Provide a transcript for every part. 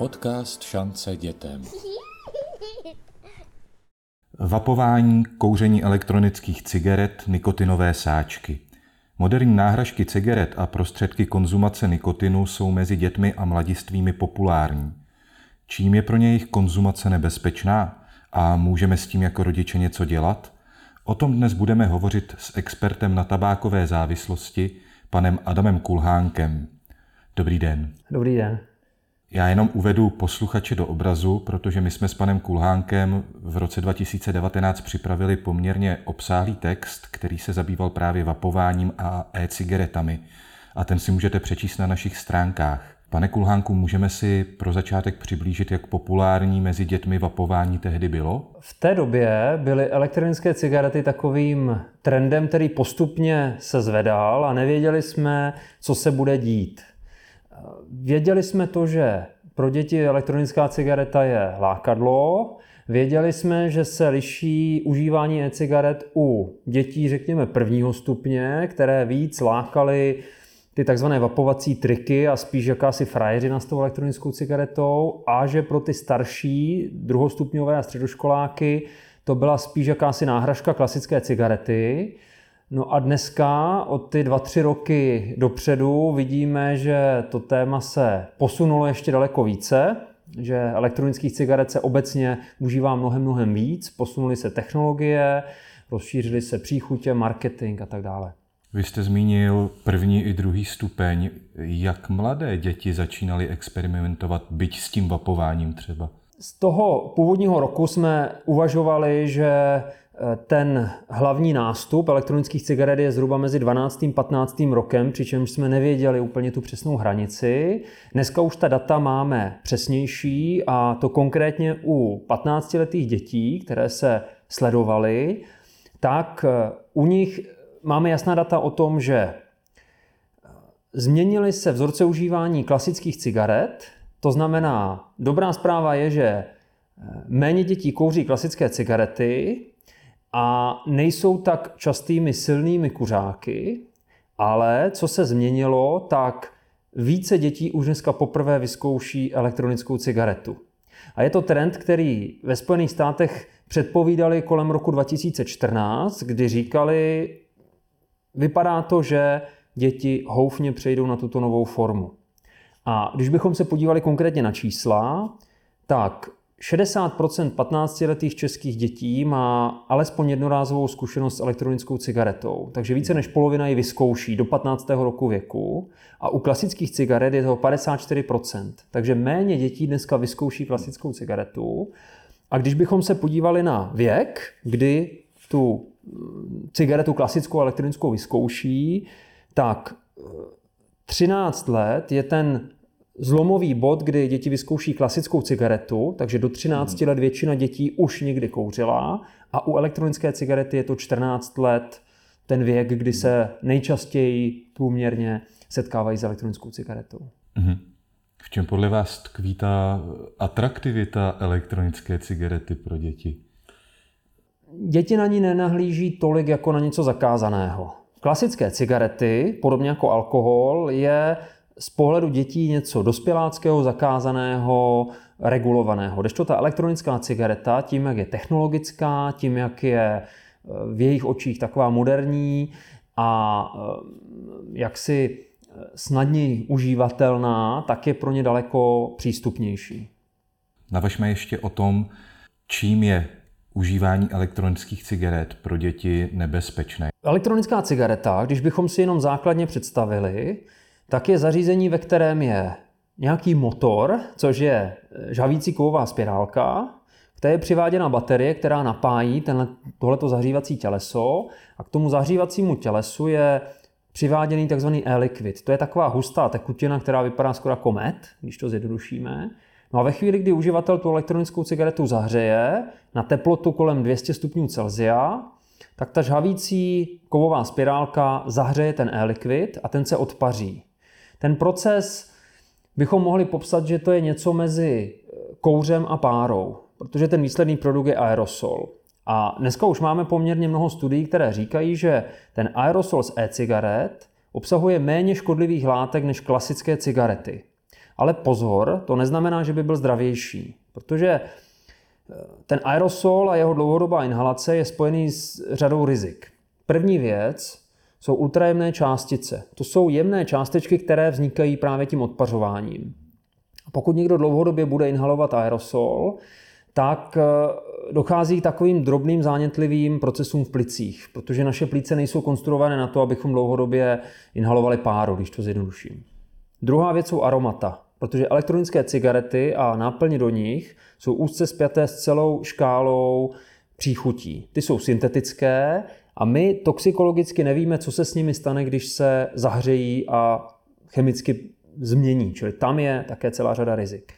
Podcast šance dětem. Vapování, kouření elektronických cigaret, nikotinové sáčky. Moderní náhražky cigaret a prostředky konzumace nikotinu jsou mezi dětmi a mladistvými populární. Čím je pro ně jejich konzumace nebezpečná a můžeme s tím jako rodiče něco dělat? O tom dnes budeme hovořit s expertem na tabákové závislosti, panem Adamem Kulhánkem. Dobrý den. Dobrý den. Já jenom uvedu posluchače do obrazu, protože my jsme s panem Kulhánkem v roce 2019 připravili poměrně obsáhlý text, který se zabýval právě vapováním a e-cigaretami. A ten si můžete přečíst na našich stránkách. Pane Kulhánku, můžeme si pro začátek přiblížit, jak populární mezi dětmi vapování tehdy bylo? V té době byly elektronické cigarety takovým trendem, který postupně se zvedal a nevěděli jsme, co se bude dít. Věděli jsme to, že pro děti elektronická cigareta je lákadlo, Věděli jsme, že se liší užívání e-cigaret u dětí, řekněme, prvního stupně, které víc lákaly ty takzvané vapovací triky a spíš jakási frajeřina s tou elektronickou cigaretou a že pro ty starší druhostupňové a středoškoláky to byla spíš jakási náhražka klasické cigarety. No a dneska od ty dva, tři roky dopředu vidíme, že to téma se posunulo ještě daleko více, že elektronických cigaret se obecně užívá mnohem, mnohem víc, posunuly se technologie, rozšířily se příchutě, marketing a tak dále. Vy jste zmínil první i druhý stupeň. Jak mladé děti začínaly experimentovat, byť s tím vapováním třeba? Z toho původního roku jsme uvažovali, že ten hlavní nástup elektronických cigaret je zhruba mezi 12. a 15. rokem, přičemž jsme nevěděli úplně tu přesnou hranici. Dneska už ta data máme přesnější a to konkrétně u 15-letých dětí, které se sledovaly, tak eh, u nich máme jasná data o tom, že změnily se vzorce užívání klasických cigaret, to znamená, dobrá zpráva je, že méně dětí kouří klasické cigarety a nejsou tak častými silnými kuřáky, ale co se změnilo, tak více dětí už dneska poprvé vyzkouší elektronickou cigaretu. A je to trend, který ve Spojených státech předpovídali kolem roku 2014, kdy říkali, Vypadá to, že děti houfně přejdou na tuto novou formu. A když bychom se podívali konkrétně na čísla, tak 60% 15-letých českých dětí má alespoň jednorázovou zkušenost s elektronickou cigaretou, takže více než polovina ji vyzkouší do 15. roku věku a u klasických cigaret je to 54%. Takže méně dětí dneska vyzkouší klasickou cigaretu. A když bychom se podívali na věk, kdy tu cigaretu klasickou elektronickou vyzkouší, tak 13 eh, let je ten zlomový bod, kdy děti vyzkouší klasickou cigaretu, takže do 13 let většina dětí už někdy kouřila a u elektronické cigarety je to 14 let ten věk, kdy se nejčastěji průměrně setkávají s elektronickou cigaretou. Mhm. V čem podle vás tkví ta atraktivita elektronické cigarety pro děti? děti na ní nenahlíží tolik jako na něco zakázaného. Klasické cigarety, podobně jako alkohol, je z pohledu dětí něco dospěláckého, zakázaného, regulovaného. Kdežto ta elektronická cigareta, tím, jak je technologická, tím, jak je eh, v jejich očích taková moderní a eh, jaksi eh, snadněji užívatelná, tak je pro ně daleko přístupnější. Navažme ještě o tom, čím je užívání elektronických cigaret pro děti nebezpečné? Elektronická cigareta, když bychom si jenom základně představili, tak je zařízení, ve kterém je nějaký motor, což je eh, žavící kovová spirálka, které je přiváděna baterie, která napájí tenhle, tohleto zahřívací těleso a k tomu zahřívacímu tělesu je přiváděný tzv. e-liquid. To je taková hustá tekutina, která vypadá skoro jako med, když to zjednodušíme. No a ve chvíli, kdy uživatel tu elektronickou cigaretu zahřeje na teplotu kolem 200 stupňů Celsia, tak ta žhavící kovová spirálka zahřeje ten e-liquid a ten se odpaří. Ten proces bychom mohli popsat, že to je něco mezi kouřem a párou, protože ten výsledný produkt je aerosol. A dneska už máme poměrně mnoho studií, které říkají, že ten aerosol z e-cigaret obsahuje méně škodlivých látek než klasické cigarety. Ale pozor, to neznamená, že by byl zdravější, protože eh, ten aerosol a jeho dlouhodobá inhalace je spojený s řadou rizik. První věc jsou ultrajemné částice. To jsou jemné částečky, které vznikají právě tím odpařováním. Pokud někdo dlouhodobě bude inhalovat aerosol, tak eh, dochází k takovým drobným zánětlivým procesům v plicích, protože naše plíce nejsou konstruované na to, abychom dlouhodobě inhalovali páru, když to zjednoduším. Druhá věc jsou aromata, protože elektronické cigarety a náplně do nich jsou úzce spjaté s celou škálou příchutí. Ty jsou syntetické a my toxikologicky nevíme, co se s nimi stane, když se zahřejí a chemicky změní. Čili tam je také celá řada rizik.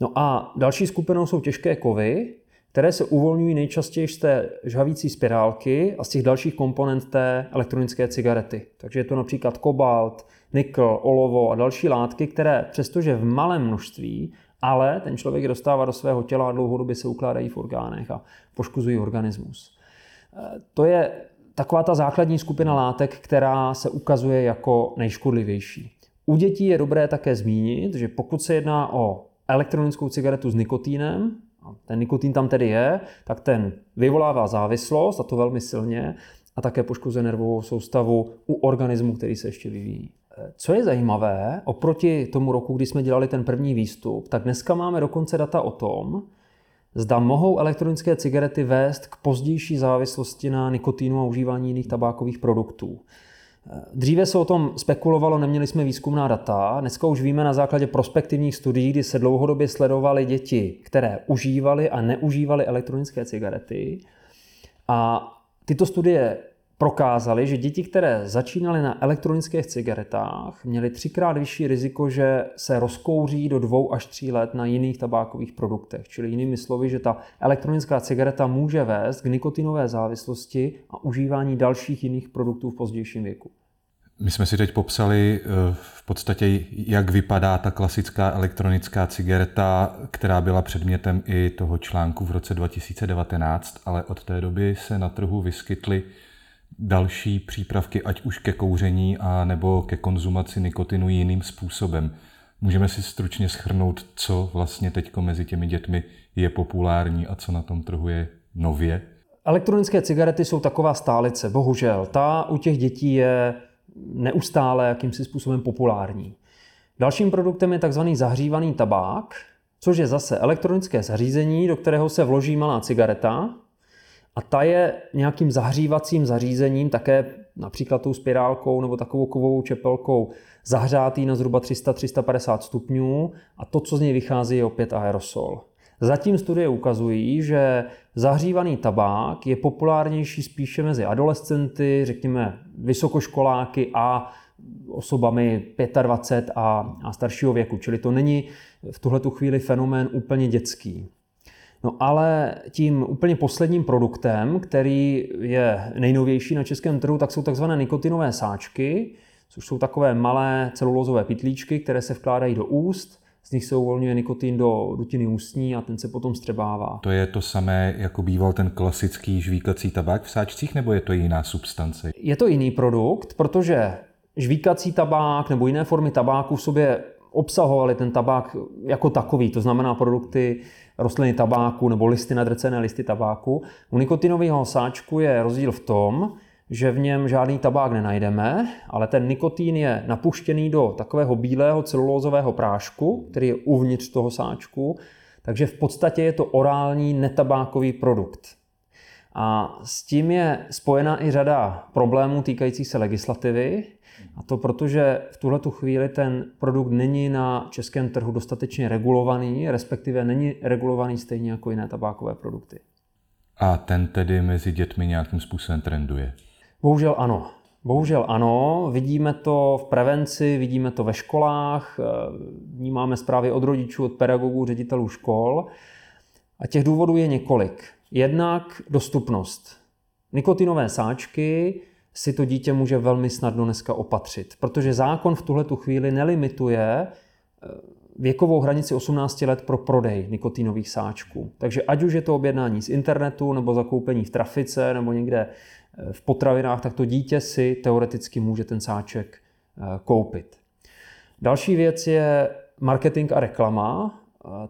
No a další skupinou jsou těžké kovy, které se uvolňují nejčastěji z té žhavící spirálky a z těch dalších komponent té elektronické cigarety. Takže je to například kobalt, nikl, olovo a další látky, které přestože v malém množství, ale ten člověk dostává do svého těla a dlouhodobě se ukládají v orgánech a poškozují organismus. E, to je taková ta základní skupina látek, která se ukazuje jako nejškodlivější. U dětí je dobré také zmínit, že pokud se jedná o elektronickou cigaretu s nikotínem, a ten nikotín tam tedy je, tak ten vyvolává závislost, a to velmi silně, a také poškozuje nervovou soustavu u organismu, který se ještě vyvíjí. Co je zajímavé, oproti tomu roku, kdy jsme dělali ten první výstup, tak dneska máme dokonce data o tom, zda mohou elektronické cigarety vést k pozdější závislosti na nikotínu a užívání jiných tabákových produktů. Dříve se o tom spekulovalo, neměli jsme výzkumná data. Dneska už víme na základě prospektivních studií, kdy se dlouhodobě sledovaly děti, které užívaly a neužívaly elektronické cigarety. A tyto studie prokázaly, že děti, které začínaly na elektronických cigaretách, měly třikrát vyšší riziko, že se rozkouří do dvou až tří let na jiných tabákových produktech. Čili jinými slovy, že ta elektronická cigareta může vést k nikotinové závislosti a užívání dalších jiných produktů v pozdějším věku. My jsme si teď popsali eh, v podstatě, jak vypadá ta klasická elektronická cigareta, která byla předmětem i toho článku v roce 2019, ale od té doby se na trhu vyskytly další přípravky, ať už ke kouření a nebo ke konzumaci nikotinu jiným způsobem. Můžeme si stručně schrnout, co vlastně teď mezi těmi dětmi je populární a co na tom trhu je nově? Elektronické cigarety jsou taková stálice, bohužel. Ta u těch dětí je neustále jakýmsi způsobem populární. Dalším produktem je tzv. zahřívaný tabák, což je zase elektronické zařízení, do kterého se vloží malá cigareta a ta je nějakým zahřívacím zařízením, také například tou spirálkou nebo takovou kovovou čepelkou zahřátý na zhruba 300-350 stupňů a to, co z něj vychází, je opět aerosol. Zatím studie ukazují, že zahřívaný tabák je populárnější spíše mezi adolescenty, řekněme vysokoškoláky a osobami 25 a, a staršího věku. Čili to není v tuhle chvíli fenomén úplně dětský. No ale tím úplně posledním produktem, který je nejnovější na českém trhu, tak jsou takzvané nikotinové sáčky, což jsou takové malé celulózové pitlíčky, které se vkládají do úst, z nich se uvolňuje nikotin do dutiny ústní a ten se potom střebává. To je to samé, jako býval ten klasický žvíkací tabák v sáčcích, nebo je to jiná substance? Je to jiný produkt, protože žvíkací tabák nebo jiné formy tabáku v sobě obsahovaly ten tabák jako takový, to znamená produkty rostliny tabáku nebo listy nadrcené listy tabáku. U nikotinového sáčku je rozdíl v tom, že v něm žádný tabák nenajdeme, ale ten nikotin je napuštěný do takového bílého celulózového prášku, který je uvnitř toho sáčku, takže v podstatě je to orální netabákový produkt. A s tím je spojena i řada problémů týkajících se legislativy, a to proto, že v tuhle chvíli ten produkt není na českém trhu dostatečně regulovaný, respektive není regulovaný stejně jako jiné tabákové produkty. A ten tedy mezi dětmi nějakým způsobem trenduje? Bohužel ano. Bohužel ano, vidíme to v prevenci, vidíme to ve školách, vnímáme zprávy od rodičů, od pedagogů, ředitelů škol. A těch důvodů je několik. Jednak dostupnost. Nikotinové sáčky si to dítě může velmi snadno dneska opatřit, protože zákon v tuhle chvíli nelimituje eh, věkovou hranici 18 let pro prodej nikotinových sáčků. Takže ať už je to objednání z internetu nebo zakoupení v trafice nebo někde eh, v potravinách, tak to dítě si teoreticky může ten sáček eh, koupit. Další věc je marketing a reklama.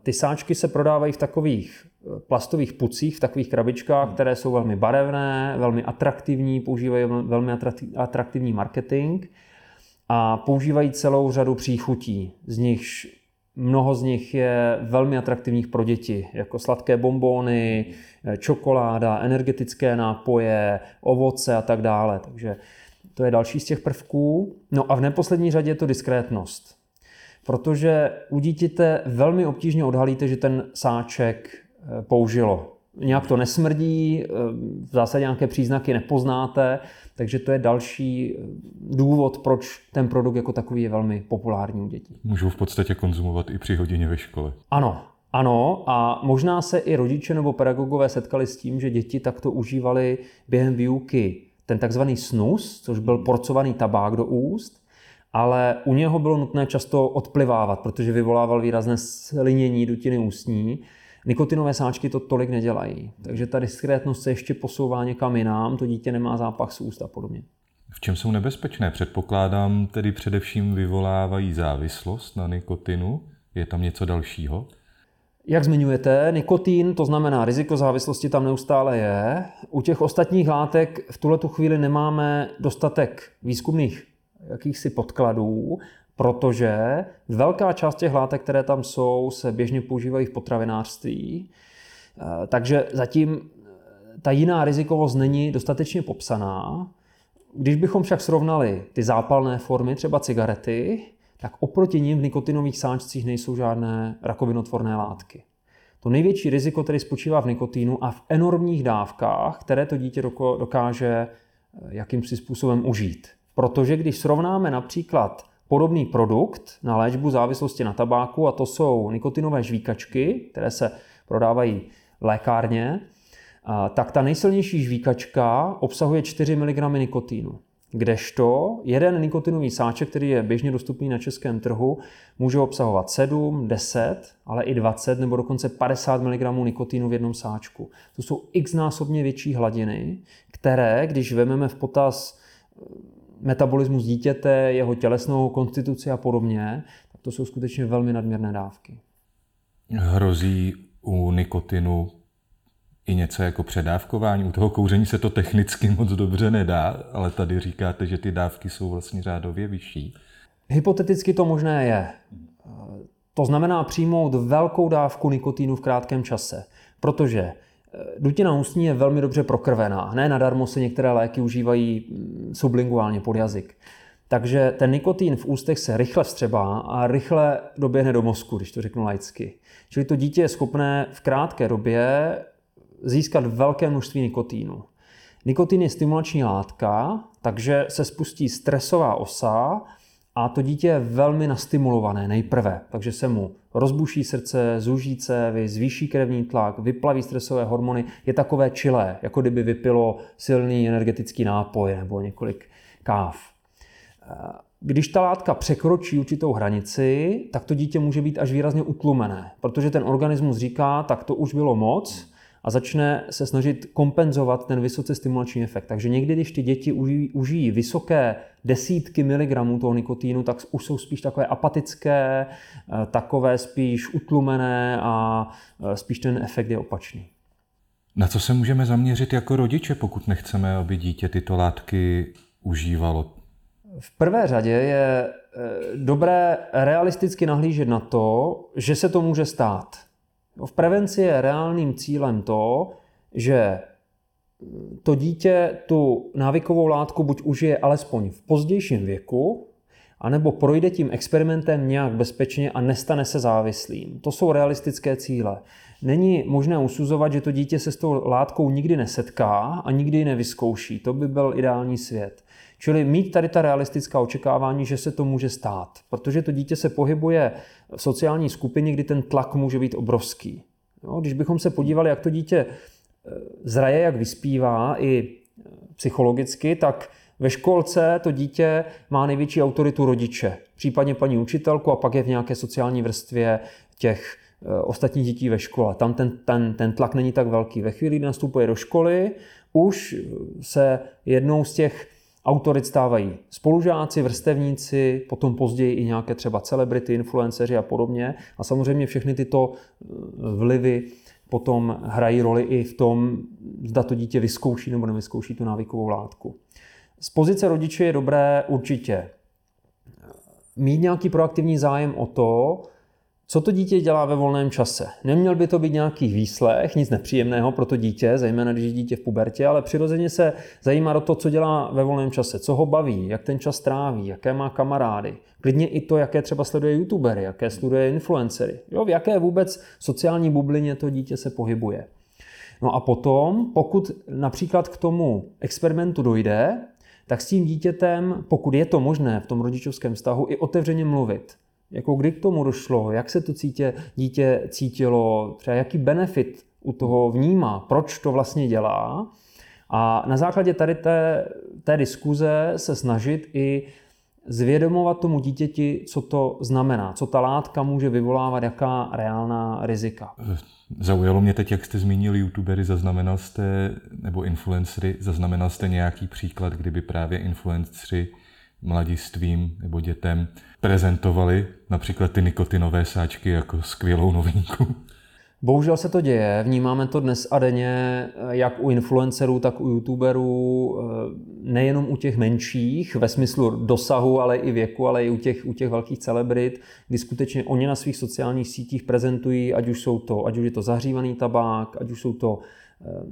Ty sáčky se prodávají v takových plastových pucích, v takových krabičkách, které jsou velmi barevné, velmi atraktivní, používají velmi atraktivní marketing a používají celou řadu příchutí, z nichž Mnoho z nich je velmi atraktivních pro děti, jako sladké bombóny, čokoláda, energetické nápoje, ovoce a tak dále. Takže to je další z těch prvků. No a v neposlední řadě je to diskrétnost. Protože u dítěte velmi obtížně odhalíte, že ten sáček použilo. Nějak to nesmrdí, eh, v zásadě nějaké příznaky nepoznáte, takže to je další eh, důvod, proč ten produkt jako takový je velmi populární u dětí. Můžou v podstatě konzumovat i při hodině ve škole. Ano, ano, a možná se i rodiče nebo pedagogové setkali s tím, že děti takto užívali během výuky ten takzvaný snus, což byl porcovaný tabák do úst, ale u něho bylo nutné často odplivávat, protože vyvolával výrazné slinění dutiny ústní Nikotinové sáčky to tolik nedělají, takže ta diskrétnost se ještě posouvá někam jinam, to dítě nemá zápach z úst a podobně. V čem jsou nebezpečné? Předpokládám, tedy především vyvolávají závislost na nikotinu. Je tam něco dalšího? Jak zmiňujete, nikotin, to znamená riziko závislosti tam neustále je. U těch ostatních látek v tuhle chvíli nemáme dostatek výzkumných jakýchsi podkladů, protože velká část těch látek, které tam jsou, se běžně používají v potravinářství. Eh, takže zatím eh, ta jiná rizikovost není dostatečně popsaná. Když bychom však srovnali ty zápalné formy, třeba cigarety, tak oproti nim v nikotinových sáčcích nejsou žádné rakovinotvorné látky. To největší riziko tedy spočívá v nikotinu a v enormních dávkách, které to dítě dokáže eh, jakýmsi způsobem užít. Protože když srovnáme například podobný produkt na léčbu závislosti na tabáku a to jsou nikotinové žvíkačky, které se prodávají v lékárně, tak ta nejsilnější žvíkačka obsahuje 4 mg nikotinu. Kdežto jeden nikotinový sáček, který je běžně dostupný na českém trhu, může obsahovat 7, 10, ale i 20 nebo dokonce 50 mg nikotinu v jednom sáčku. To jsou x násobně větší hladiny, které, když vezmeme v potaz metabolismus dítěte, jeho tělesnou konstituci a podobně, tak to jsou skutečně velmi nadměrné dávky. Hrozí u nikotinu i něco jako předávkování. U toho kouření se to technicky moc dobře nedá, ale tady říkáte, že ty dávky jsou vlastně řádově vyšší. Hypoteticky to možné je. To znamená přijmout velkou dávku nikotinu v krátkém čase, protože Dutina ústní je velmi dobře prokrvená. Ne nadarmo se některé léky užívají mm, sublinguálně pod jazyk. Takže ten nikotin v ústech se rychle vstřebá a rychle doběhne do mozku, když to řeknu laicky. Čili to dítě je schopné v krátké době získat velké množství nikotínu. Nikotin je stimulační látka, takže se spustí stresová osa a to dítě je velmi nastimulované nejprve, takže se mu rozbuší srdce, zúží cévy, zvýší krevní tlak, vyplaví stresové hormony. Je takové čilé, jako kdyby vypilo silný energetický nápoj nebo několik káv. Když ta látka překročí určitou hranici, tak to dítě může být až výrazně utlumené, protože ten organismus říká, tak to už bylo moc, a začne se snažit kompenzovat ten vysoce stimulační efekt. Takže někdy, když ty děti užijí, užijí vysoké desítky miligramů toho nikotínu, tak už jsou spíš takové apatické, eh, takové spíš utlumené a eh, spíš ten efekt je opačný. Na co se můžeme zaměřit jako rodiče, pokud nechceme, aby dítě tyto látky užívalo? V prvé řadě je eh, dobré realisticky nahlížet na to, že se to může stát. V prevenci je reálným cílem to, že to dítě tu návykovou látku buď užije alespoň v pozdějším věku, anebo projde tím experimentem nějak bezpečně a nestane se závislým. To jsou realistické cíle. Není možné usuzovat, že to dítě se s tou látkou nikdy nesetká a nikdy ji nevyzkouší. To by byl ideální svět. Čili mít tady ta realistická očekávání, že se to může stát, protože to dítě se pohybuje v sociální skupině, kdy ten tlak může být obrovský. Jo, když bychom se podívali, jak to dítě eh, zraje, jak vyspívá i eh, psychologicky, tak ve školce to dítě má největší autoritu rodiče, případně paní učitelku a pak je v nějaké sociální vrstvě těch ostatních dětí ve škole. Tam ten, ten, ten tlak není tak velký. Ve chvíli, kdy nastupuje do školy, už se jednou z těch autorit stávají spolužáci, vrstevníci, potom později i nějaké třeba celebrity, influenceři a podobně. A samozřejmě všechny tyto eh, vlivy potom hrají roli i v tom, zda to dítě vyzkouší nebo nevyzkouší tu návykovou látku. Z pozice rodiče je dobré určitě mít nějaký proaktivní zájem o to, co to dítě dělá ve volném čase? Neměl by to být nějaký výslech, nic nepříjemného pro to dítě, zejména když je dítě v pubertě, ale přirozeně se zajímá o to, co dělá ve volném čase, co ho baví, jak ten čas tráví, jaké má kamarády. Klidně i to, jaké třeba sleduje youtubery, jaké sleduje influencery. Jo, v jaké vůbec sociální bublině to dítě se pohybuje. No a potom, pokud například k tomu experimentu dojde, tak s tím dítětem, pokud je to možné v tom rodičovském vztahu, i otevřeně mluvit. Jako kdy k tomu došlo, jak se to cítě, dítě cítilo, třeba jaký benefit u toho vnímá, proč to vlastně dělá. A na základě tady té, té diskuze se snažit i zvědomovat tomu dítěti, co to znamená, co ta látka může vyvolávat, jaká reálná rizika. Zaujalo mě teď, jak jste zmínil youtubery, zaznamenal jste, nebo influencery, zaznamenal jste nějaký příklad, kdyby právě influenceři mladistvím nebo dětem prezentovali například ty nikotinové sáčky jako skvělou novinku. Bohužel se to děje, vnímáme to dnes a denně, jak u influencerů, tak u youtuberů, nejenom u těch menších, ve smyslu dosahu, ale i věku, ale i u těch, u těch velkých celebrit, kdy skutečně oni na svých sociálních sítích prezentují, ať už jsou to, ať už je to zahřívaný tabák, ať už jsou to eh,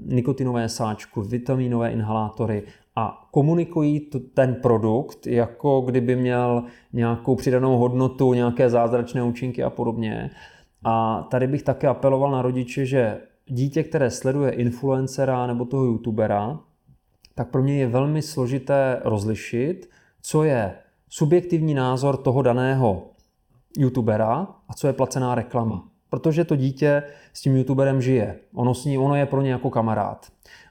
nikotinové sáčky, vitaminové inhalátory a komunikují ten produkt, jako kdyby měl nějakou přidanou hodnotu, nějaké zázračné účinky a podobně. A tady bych také apeloval na rodiče, že dítě, které sleduje influencera nebo toho youtubera, tak pro mě je velmi složité rozlišit, co je subjektivní názor toho daného youtubera a co je placená reklama. Protože to dítě s tím youtuberem žije. Ono, s ní, ono je pro ně jako kamarád.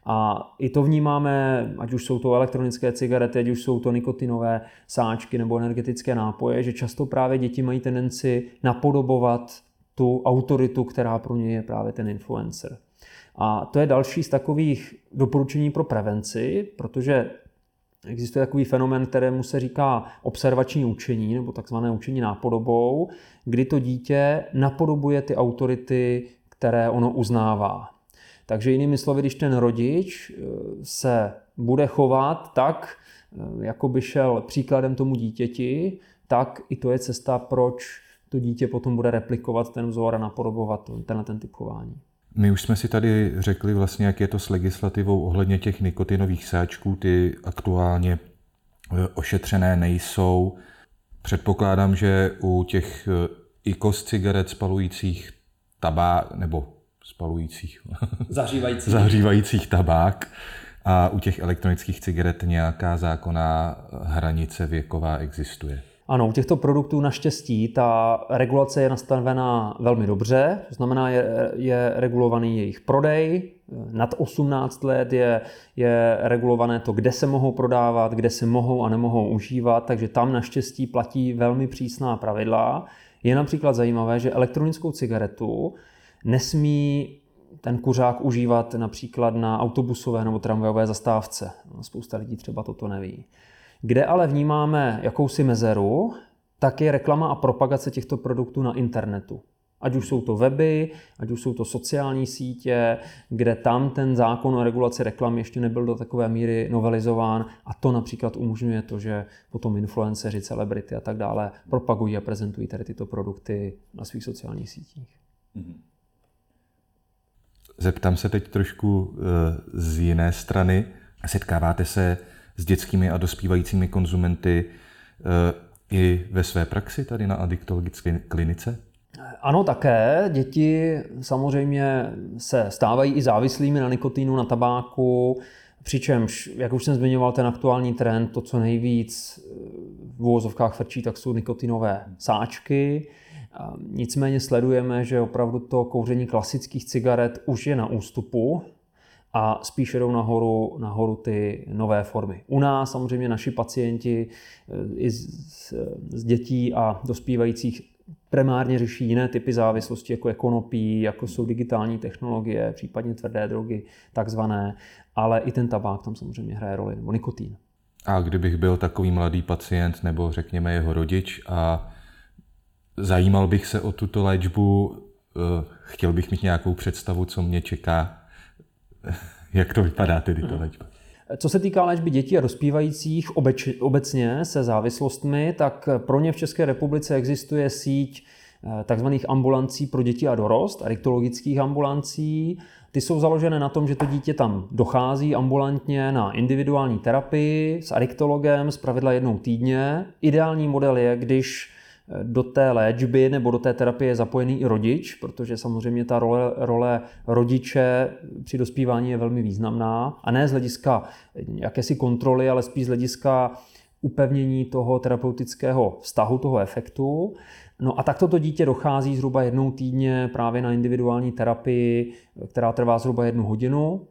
A i to vnímáme, ať už jsou to elektronické cigarety, ať už jsou to nikotinové sáčky nebo energetické nápoje, že často právě děti mají tendenci napodobovat tu autoritu, která pro ně je právě ten influencer. A to je další z takových doporučení pro prevenci, protože existuje takový fenomen, kterému se říká observační učení nebo takzvané učení nápodobou, kdy to dítě napodobuje ty autority, které ono uznává. Takže jinými slovy, když ten rodič eh, se bude chovat tak, eh, jako by šel příkladem tomu dítěti, tak i to je cesta, proč to dítě potom bude replikovat ten vzor a napodobovat tenhle ten typ chování. My už jsme si tady řekli vlastně, jak je to s legislativou ohledně těch nikotinových sáčků. Ty aktuálně eh, ošetřené nejsou. Předpokládám, že u těch IKOS cigaret spalujících tabák, nebo spalujících, zahřívajících. zahřívajících tabák a u těch elektronických cigaret nějaká zákonná hranice věková existuje. Ano, u těchto produktů naštěstí ta regulace je nastavená velmi dobře, to znamená, je, je regulovaný jejich prodej, nad 18 let je, je regulované to, kde se mohou prodávat, kde se mohou a nemohou užívat, takže tam naštěstí platí velmi přísná pravidla. Je například zajímavé, že elektronickou cigaretu nesmí ten kuřák užívat například na autobusové nebo tramvajové zastávce. Spousta lidí třeba toto neví. Kde ale vnímáme jakousi mezeru, tak je reklama a propagace těchto produktů na internetu. Ať už jsou to weby, ať už jsou to sociální sítě, kde tam ten zákon o regulaci reklamy ještě nebyl do takové míry novelizován a to například umožňuje to, že potom influenceři, celebrity a tak dále propagují a prezentují tady tyto produkty na svých sociálních sítích. Mm-hmm. Zeptám se teď trošku eh, z jiné strany. Setkáváte se s dětskými a dospívajícími konzumenty eh, i ve své praxi tady na adiktologické klinice? Ano, také. Děti samozřejmě se stávají i závislými na nikotinu, na tabáku, přičemž, jak už jsem zmiňoval, ten aktuální trend, to, co nejvíc eh, v úvozovkách frčí, tak jsou nikotinové sáčky. Nicméně sledujeme, že opravdu to kouření klasických cigaret už je na ústupu a spíše jdou nahoru, nahoru ty nové formy. U nás samozřejmě naši pacienti eh, i z, z dětí a dospívajících primárně řeší jiné typy závislosti, jako je konopí, jako jsou digitální technologie, případně tvrdé drogy, takzvané, ale i ten tabák tam samozřejmě hraje roli, nebo nikotín. A kdybych byl takový mladý pacient nebo řekněme jeho rodič a zajímal bych se o tuto léčbu, eh, chtěl bych mít nějakou představu, co mě čeká, jak to vypadá tedy ta léčba? Co se týká léčby dětí a dospívajících obeč, obecně se závislostmi, tak pro ně v České republice existuje síť eh, takzvaných ambulancí pro děti a dorost, adiktologických ambulancí. Ty jsou založené na tom, že to dítě tam dochází ambulantně na individuální terapii s adiktologem, zpravidla jednou týdně. Ideální model je, když do té léčby nebo do té terapie je zapojený i rodič, protože samozřejmě ta role, role rodiče při dospívání je velmi významná a ne z hlediska jakési kontroly, ale spíš z hlediska upevnění toho terapeutického vztahu, toho efektu. No a takto to dítě dochází zhruba jednou týdně právě na individuální terapii, která trvá zhruba jednu hodinu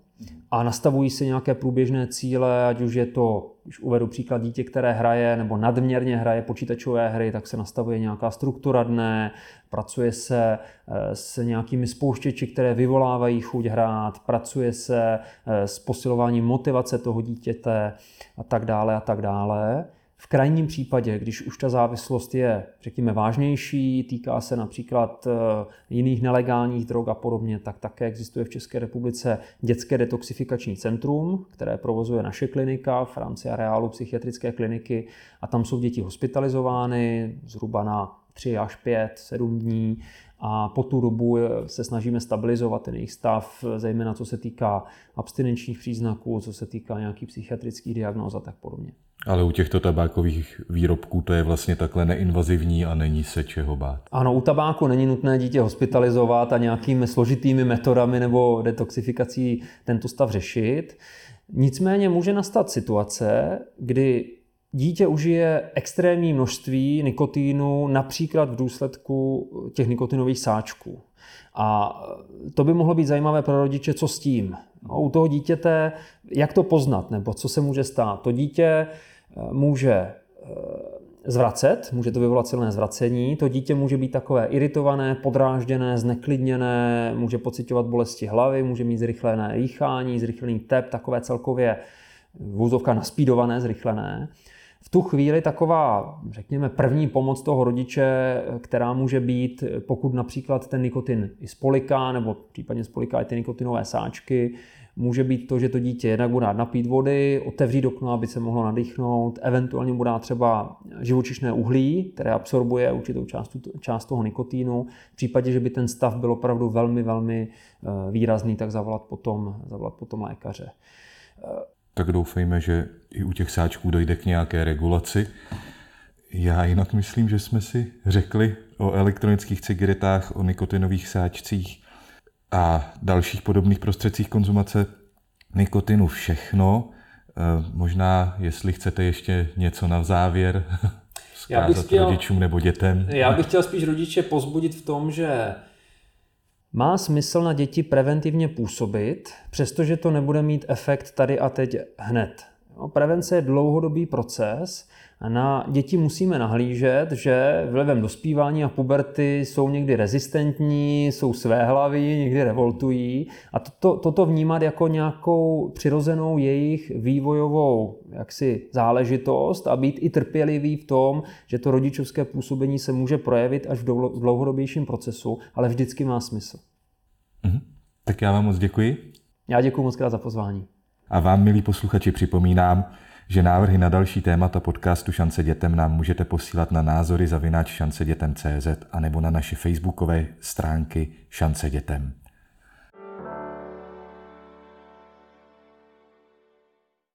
a nastavují se nějaké průběžné cíle, ať už je to, když uvedu příklad dítě, které hraje nebo nadměrně hraje počítačové hry, tak se nastavuje nějaká struktura dne, pracuje se eh, s nějakými spouštěči, které vyvolávají chuť hrát, pracuje se eh, s posilováním motivace toho dítěte a tak dále a tak dále. V krajním případě, když už ta závislost je, řekněme, vážnější, týká se například eh, jiných nelegálních drog a podobně, tak také existuje v České republice dětské detoxifikační centrum, které provozuje naše klinika v rámci areálu psychiatrické kliniky a tam jsou děti hospitalizovány zhruba na 3 až 5, 7 dní a po tu dobu se snažíme stabilizovat ten jejich stav, zejména co se týká abstinenčních příznaků, co se týká nějakých psychiatrických diagnóz a tak podobně. Ale u těchto tabákových výrobků to je vlastně takhle neinvazivní a není se čeho bát. Ano, u tabáku není nutné dítě hospitalizovat a nějakými složitými metodami nebo detoxifikací tento stav řešit. Nicméně může nastat situace, kdy dítě užije extrémní množství nikotínu například v důsledku těch nikotinových sáčků. A to by mohlo být zajímavé pro rodiče, co s tím. No, u toho dítěte, jak to poznat, nebo co se může stát. To dítě může eh, zvracet, může to vyvolat silné zvracení. To dítě může být takové iritované, podrážděné, zneklidněné, může pocitovat bolesti hlavy, může mít zrychlené dýchání, zrychlený tep, takové celkově vůzovka naspídované, zrychlené. V tu chvíli taková, řekněme, první pomoc toho rodiče, která může být, pokud například ten nikotin i spoliká, nebo případně spoliká i ty nikotinové sáčky, může být to, že to dítě jednak bude napít vody, otevřít okno, aby se mohlo nadýchnout, eventuálně mu dá třeba živočišné uhlí, které absorbuje určitou část, část toho nikotínu. V případě, že by ten stav byl opravdu velmi, velmi eh, výrazný, tak zavolat potom, zavolat potom lékaře. Tak doufejme, že i u těch sáčků dojde k nějaké regulaci. Já jinak myslím, že jsme si řekli o elektronických cigaretách, o nikotinových sáčcích a dalších podobných prostředcích konzumace nikotinu všechno. Eh, možná, jestli chcete ještě něco na závěr já bych chtěl, rodičům nebo dětem. Já bych chtěl spíš rodiče pozbudit v tom, že má smysl na děti preventivně působit, přestože to nebude mít efekt tady a teď hned. Prevence je dlouhodobý proces a na děti musíme nahlížet, že vlivem dospívání a puberty jsou někdy rezistentní, jsou své hlavy, někdy revoltují a toto, toto vnímat jako nějakou přirozenou jejich vývojovou jaksi záležitost a být i trpělivý v tom, že to rodičovské působení se může projevit až v dlouhodobějším procesu, ale vždycky má smysl. Mhm. Tak já vám moc děkuji. Já děkuji moc krát za pozvání. A vám, milí posluchači, připomínám, že návrhy na další témata podcastu Šance dětem nám můžete posílat na názory zavináč šancedětem.cz a nebo na naše facebookové stránky Šance dětem.